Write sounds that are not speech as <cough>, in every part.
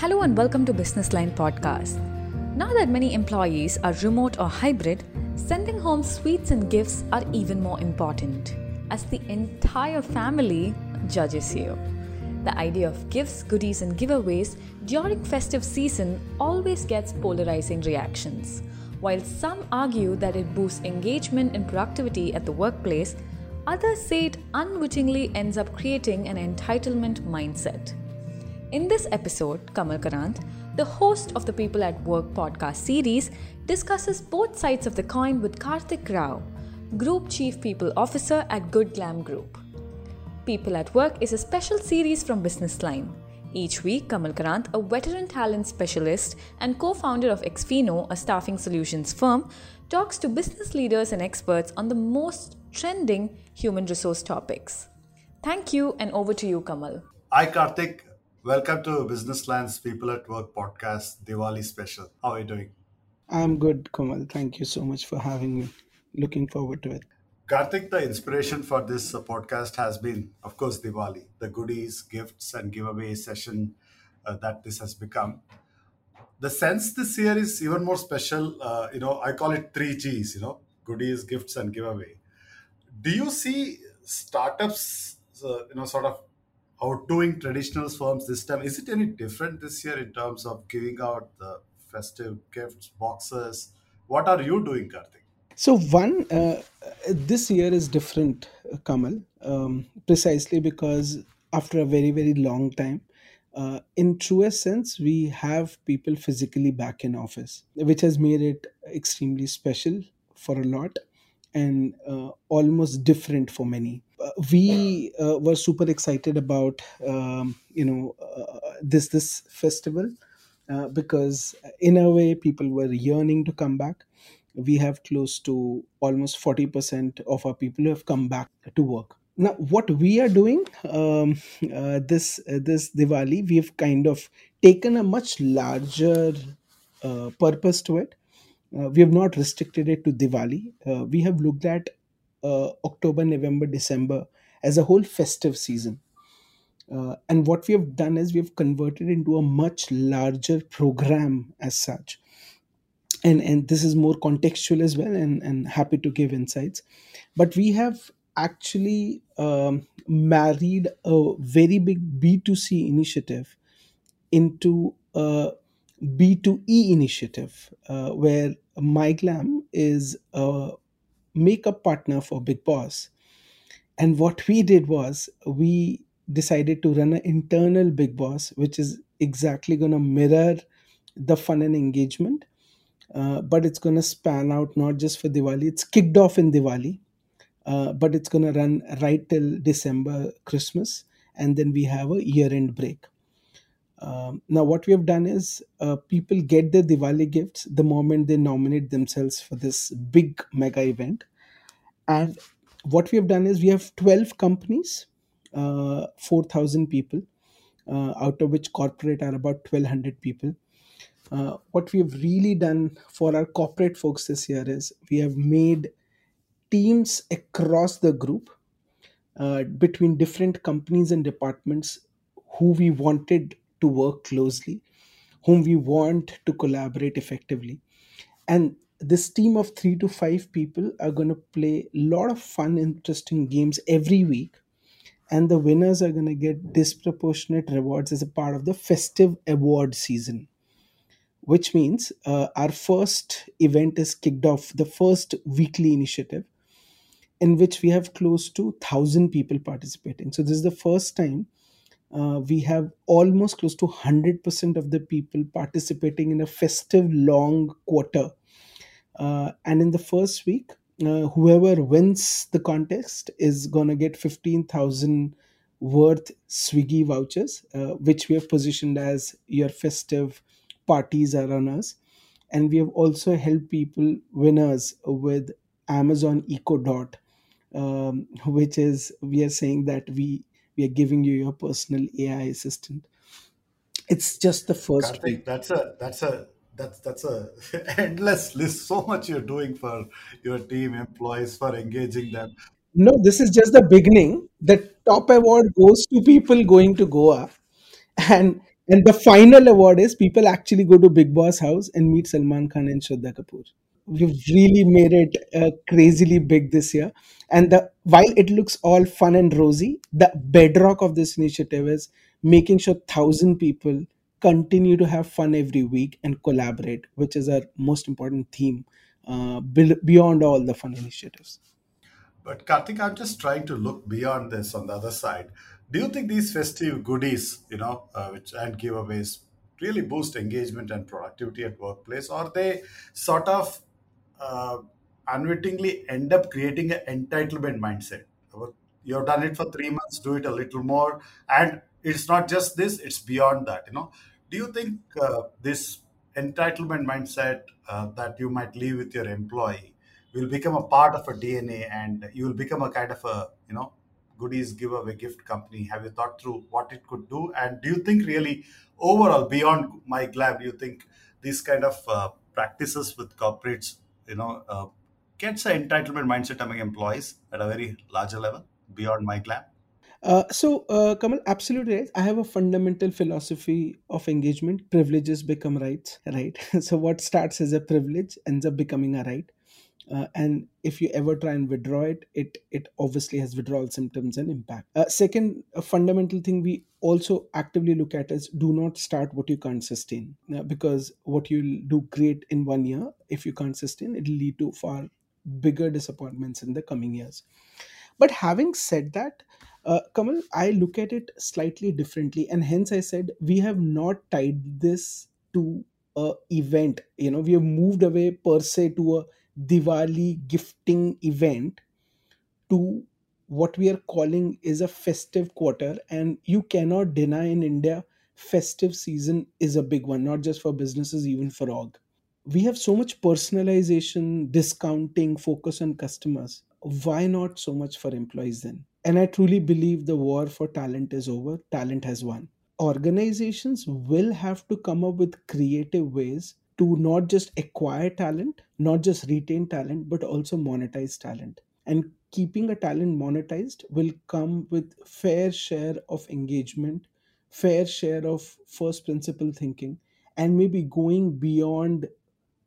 Hello and welcome to Business Line Podcast. Now that many employees are remote or hybrid, sending home sweets and gifts are even more important as the entire family judges you. The idea of gifts, goodies, and giveaways during festive season always gets polarizing reactions. While some argue that it boosts engagement and productivity at the workplace, others say it unwittingly ends up creating an entitlement mindset. In this episode, Kamal Karanth, the host of the People at Work podcast series, discusses both sides of the coin with Kartik Rao, Group Chief People Officer at Good Glamm Group. People at Work is a special series from Business Line. Each week, Kamal Karanth, a veteran talent specialist and co founder of Xpheno, a staffing solutions firm, talks to business leaders and experts on the most trending human resource topics. Thank you, and over to you, Kamal. Hi, Kartik. Welcome to Business Line's People at Work podcast, Diwali special. How are you doing? I'm good, Kamal. Thank you so much for having me. Looking forward to it. Kartik, the inspiration for this uh, podcast has been, of course, Diwali, the goodies, gifts, and giveaway session uh, that this has become. The sense this year is even more special. Uh, you know, I call it three G's, you know, goodies, gifts, and giveaway. Do you see startups, uh, you know, sort of outdoing traditional firms this time. Is it any different this year in terms of giving out the festive gifts, boxes? What are you doing, Kartik? So, one, uh, this year is different, uh, Kamal, um, precisely because after a very, very long time, uh, in truest sense, we have people physically back in office, which has made it extremely special for a lot and uh, almost different for many. We uh, were super excited about um, you know uh, this this festival uh, because in a way people were yearning to come back. We have close to almost 40% of our people who have come back to work. Now what we are doing um, uh, this uh, this diwali we've kind of taken a much larger uh, purpose to it we have not restricted it to diwali we have looked at uh, October, November, December as a whole festive season. Uh, and what we have done is we have converted into a much larger program as such. And, and this is more contextual as well, and, and happy to give insights. But we have actually um, married a very big B2C initiative into a B2E initiative, uh, where MyGlamm is a makeup partner for Bigg Boss. And what we did was we decided to run an internal Bigg Boss, which is exactly going to mirror the fun and engagement. Uh, but it's going to span out not just for Diwali, it's kicked off in Diwali, uh, but it's going to run right till December, Christmas, and then we have a year end break. Um, now, what we have done is uh, people get their Diwali gifts the moment they nominate themselves for this big mega event. And what we have done is we have 12 companies, uh, 4,000 people, uh, out of which corporate are about 1,200 people. Uh, what we have really done for our corporate folks this year is we have made teams across the group uh, between different companies and departments who we wanted to work closely, whom we want to collaborate effectively. And this team of three to five people are going to play a lot of fun, interesting games every week. And the winners are going to get disproportionate rewards as a part of the festive award season, which means uh, our first event is kicked off, the first weekly initiative, in which we have close to 1,000 people participating. So, this is the first time uh, we have almost close to 100% of the people participating in a festive long quarter. Uh, and in the first week, uh, whoever wins the contest is going to get 15,000 worth Swiggy vouchers, uh, which we have positioned as your festive parties are us. And we have also helped people winners with Amazon Echo Dot, um, which is we are saying that we we are giving you your personal AI assistant. It's just the first Kartik. That's a that's a that's that's a <laughs> endless list. So much you're doing for your team employees for engaging them. No, this is just the beginning. The top award goes to people going to Goa, and And the final award is people actually go to Bigg Boss house and meet Salman Khan and Shraddha Kapoor. We've really made it uh, crazily big this year. And the while it looks all fun and rosy, the bedrock of this initiative is making sure thousand people continue to have fun every week and collaborate, which is our most important theme uh, beyond all the fun initiatives. But Kartik, I'm just trying to look beyond this on the other side. Do you think these festive goodies, you know, uh, which and giveaways really boost engagement and productivity at workplace, or they sort of uh, unwittingly end up creating an entitlement mindset? You've done it for three months, do it a little more, and it's not just this; it's beyond that. You know, do you think uh, this entitlement mindset uh, that you might leave with your employee will become a part of a DNA and you will become a kind of a you know goodies giveaway gift company? Have you thought through what it could do? And do you think really overall beyond MyGlamm, do you think these kind of uh, practices with corporates, you know, uh, gets an entitlement mindset among employees at a very larger level beyond MyGlamm? Uh, so, uh, Kamal, absolutely right. I have a fundamental philosophy of engagement. Privileges become rights, right? <laughs> so, what starts as a privilege ends up becoming a right. Uh, and if you ever try and withdraw it, it it obviously has withdrawal symptoms and impact. Uh, second, a fundamental thing we also actively look at is do not start what you can't sustain, uh, because what you'll do great in one year, if you can't sustain, it'll lead to far bigger disappointments in the coming years. But having said that, uh, Kamal, I look at it slightly differently, and hence I said we have not tied this to a event. You know, we have moved away per se to a Diwali gifting event to what we are calling is a festive quarter, and you cannot deny in India festive season is a big one, not just for businesses, even for org we have so much personalization, discounting, focus on customers. Why not so much for employees then? And I truly believe the war for talent is over. Talent has won. Organizations will have to come up with creative ways to not just acquire talent, not just retain talent, but also monetize talent. And keeping a talent monetized will come with fair share of engagement, fair share of first principle thinking, and maybe going beyond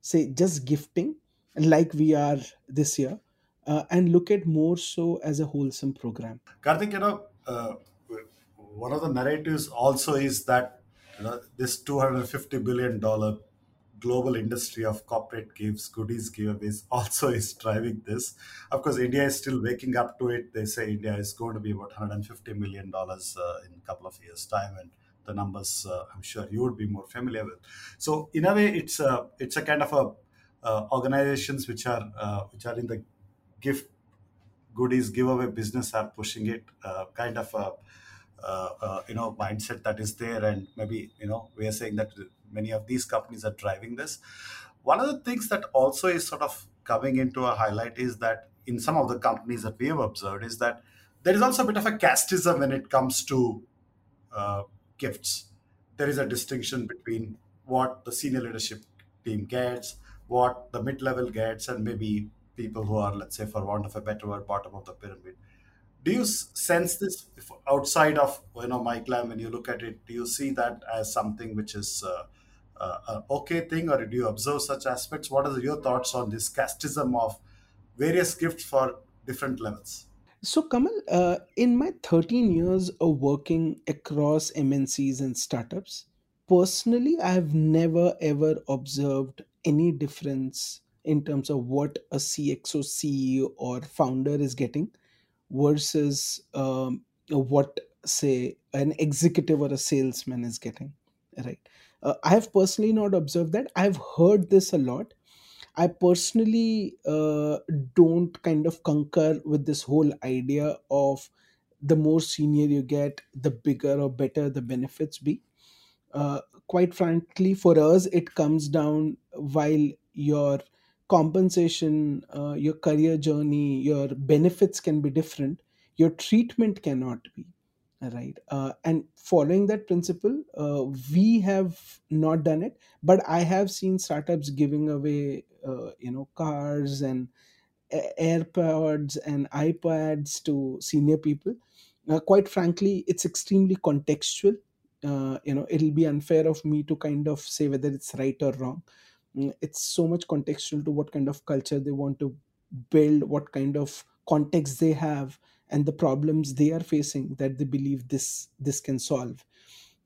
say just gifting like we are this year uh, and look at more so as a wholesome program Kartik, you know, uh, one of the narratives also is that you know, this 250 billion dollar global industry of corporate gifts, goodies, giveaways <laughs> also is driving this. Of course, India is still waking up to it. They say India is going to be about 150 million dollars uh, in a couple of years' time, and the numbers uh, I'm sure you would be more familiar with. So in a way, it's a it's a kind of a uh, organizations which are uh, which are in the gift goodies giveaway business are pushing it uh, kind of a uh, uh, you know mindset that is there and maybe you know we are saying that many of these companies are driving this one of the things that also is sort of coming into a highlight is that in some of the companies that we have observed is that there is also a bit of a casteism when it comes to uh, gifts. There is a distinction between what the senior leadership team gets, what the mid level gets, and maybe people who are, let's say, for want of a better word, bottom of the pyramid. Do you sense this outside of you know MyGlamm when you look at it? Do you see that as something which is uh, uh, an okay thing, or do you observe such aspects? What are your thoughts on this casteism of various gifts for different levels? So kamal uh, in my 13 years of working across mncs and startups personally i have never ever observed any difference in terms of what a cxo ceo or founder is getting versus um, what say an executive or a salesman is getting right? Uh, i have personally not observed that. I've heard this a lot i personally uh, don't kind of concur with this whole idea of the more senior you get the bigger or better the benefits be. Uh, quite frankly for us it comes down while your compensation uh, your career journey your benefits can be different your treatment cannot be right. Uh, and following that principle uh, we have not done it but i have seen startups giving away uh, you know cars and airpods and ipads to senior people. Uh, quite frankly it's extremely contextual. Uh, you know it'll be unfair of me to kind of say whether it's right or wrong. Mm, it's so much contextual to what kind of culture they want to build what kind of context they have and the problems they are facing that they believe this this can solve.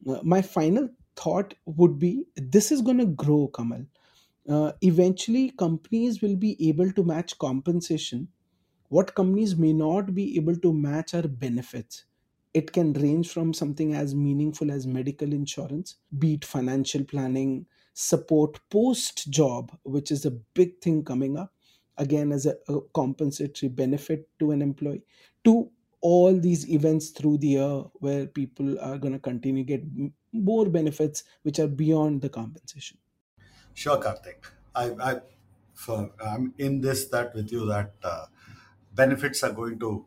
Uh, my final thought would be this is going to grow kamal. Uh, eventually companies will be able to match compensation. What companies may not be able to match are benefits. It can range from something as meaningful as medical insurance, be it financial planning, support post job, which is a big thing coming up, again, as a, a compensatory benefit to an employee, to all these events through the year where people are going to continue get more benefits which are beyond the compensation. Sure, Kartik. I, I, for, I'm in this that with you that uh, benefits are going to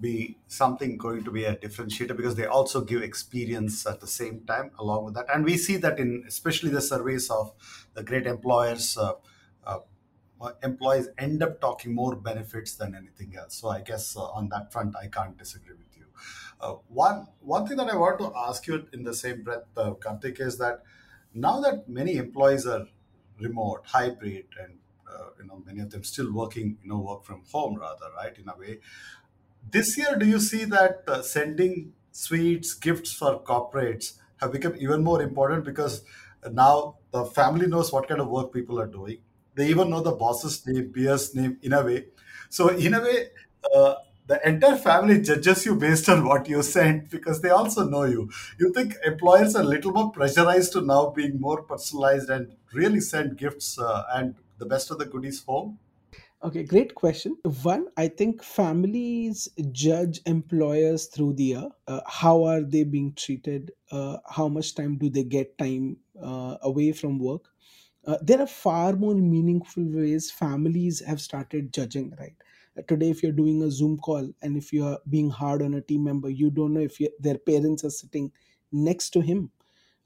be something going to be a differentiator because they also give experience at the same time along with that and we see that in especially the surveys of the great employers uh, uh, employees end up talking more benefits than anything else. So i guess uh, on that front i can't disagree with you. Uh, one one thing that i want to ask you in the same breath uh, is that now that many employees are remote hybrid and uh, you know many of them still working you know work from home rather right in a way this year, do you see that uh, sending sweets, gifts for corporates have become even more important? Because now the family knows what kind of work people are doing. They even know the boss's name, peer's name in a way. So, in a way, uh, the entire family judges you based on what you sent because they also know you. You think employers are a little more pressurized to now being more personalized and really send gifts uh, and the best of the goodies home? Okay, great question. One, I think families judge employers through the year. Uh, how are they being treated? Uh, how much time do they get time uh, away from work? Uh, there are far more meaningful ways families have started judging, right? Uh, Today, if you're doing a Zoom call and if you're being hard on a team member, you don't know if their parents are sitting next to him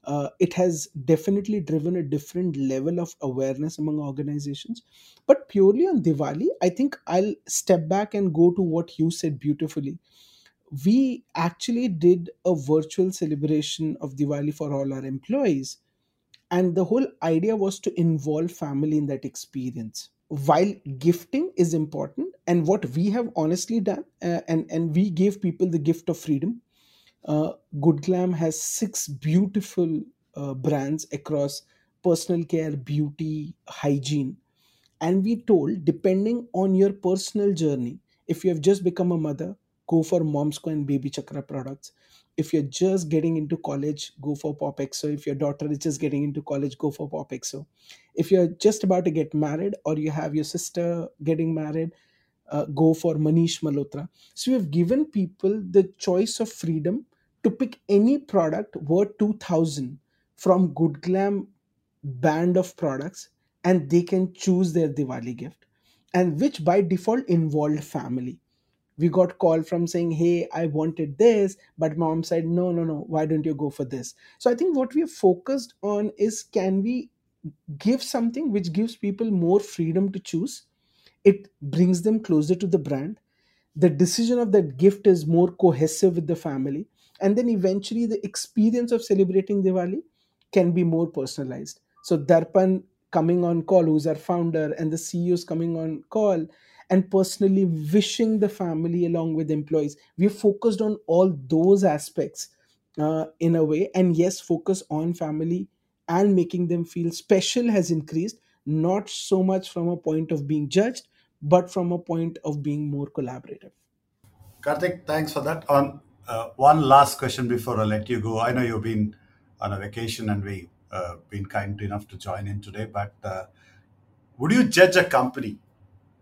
uh, it has definitely driven a different level of awareness among organizations. But purely on Diwali, I think I'll step back and go to what you said beautifully. We actually did a virtual celebration of Diwali for all our employees, and the whole idea was to involve family in that experience. While gifting is important, and what we have honestly done, uh, and and we gave people the gift of freedom uh, Good Glamm has six beautiful uh, brands across personal care, beauty, hygiene. And we told, depending on your personal journey, if you have just become a mother, go for Moms Co and BabyChakra products. If you're just getting into college, go for POPxo. If your daughter is just getting into college, go for POPxo. If you're just about to get married or you have your sister getting married, uh, go for Manish Malhotra. So we have given people the choice of freedom to pick any product worth 2000 from Good Glamm band of products and they can choose their Diwali gift and which by default involved family. We got call from saying, "Hey, I wanted this," but mom said, "No, no, no. Why don't you go for this?" So I think what we have focused on is can we give something which gives people more freedom to choose it brings them closer to the brand the decision of that gift is more cohesive with the family and then eventually the experience of celebrating diwali can be more personalized so darpan coming on call who's our founder and the ceos coming on call and personally wishing the family along with employees we focused on all those aspects uh, in a way and yes focus on family and making them feel special has increased not so much from a point of being judged but from a point of being more collaborative Kartik, thanks for that. On uh, one last question before I let you go. I know you've been on a vacation and we uh, been kind enough to join in today, but uh, would you judge a company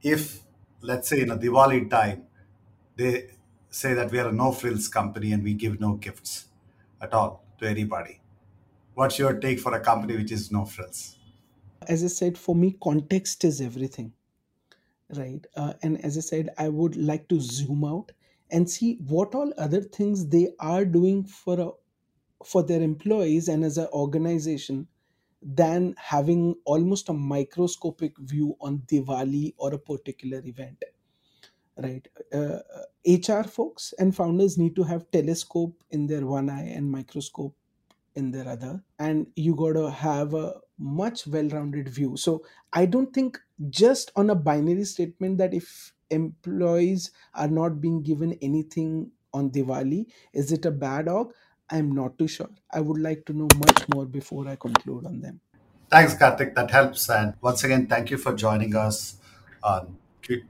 if, let's say, in a Diwali time, they say that we are a no frills company and we give no gifts at all to anybody? What's your take for a company which is no frills? as i said for me context is everything right uh, and as i said i would like to zoom out and see what all other things they are doing for a, for their employees and as an organization than having almost a microscopic view on Diwali or a particular event right? Uh, hr folks and founders need to have telescope in their one eye and microscope in their other and you got to have a much well-rounded view. So i don't think just on a binary statement that if employees are not being given anything on diwali is it a bad org i'm not too sure i would like to know much more before i conclude on them Thanks, Kartik. That helps. And once again, thank you for joining us on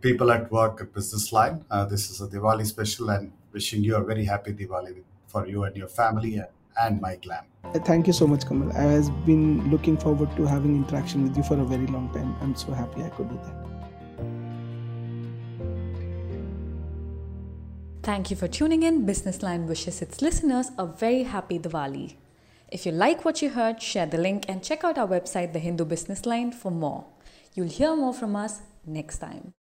People at Work Business Line. Uh, this is a Diwali special and wishing you a very happy Diwali for you and your family and, glam. Uh, Thank you so much, Kamal. I have been looking forward to having interaction with you for a very long time. I'm so happy I could do that. Thank you for tuning in. Business Line wishes its listeners a very happy Diwali. If you like what you heard, share the link and check out our website, The Hindu Business Line, for more. You'll hear more from us next time.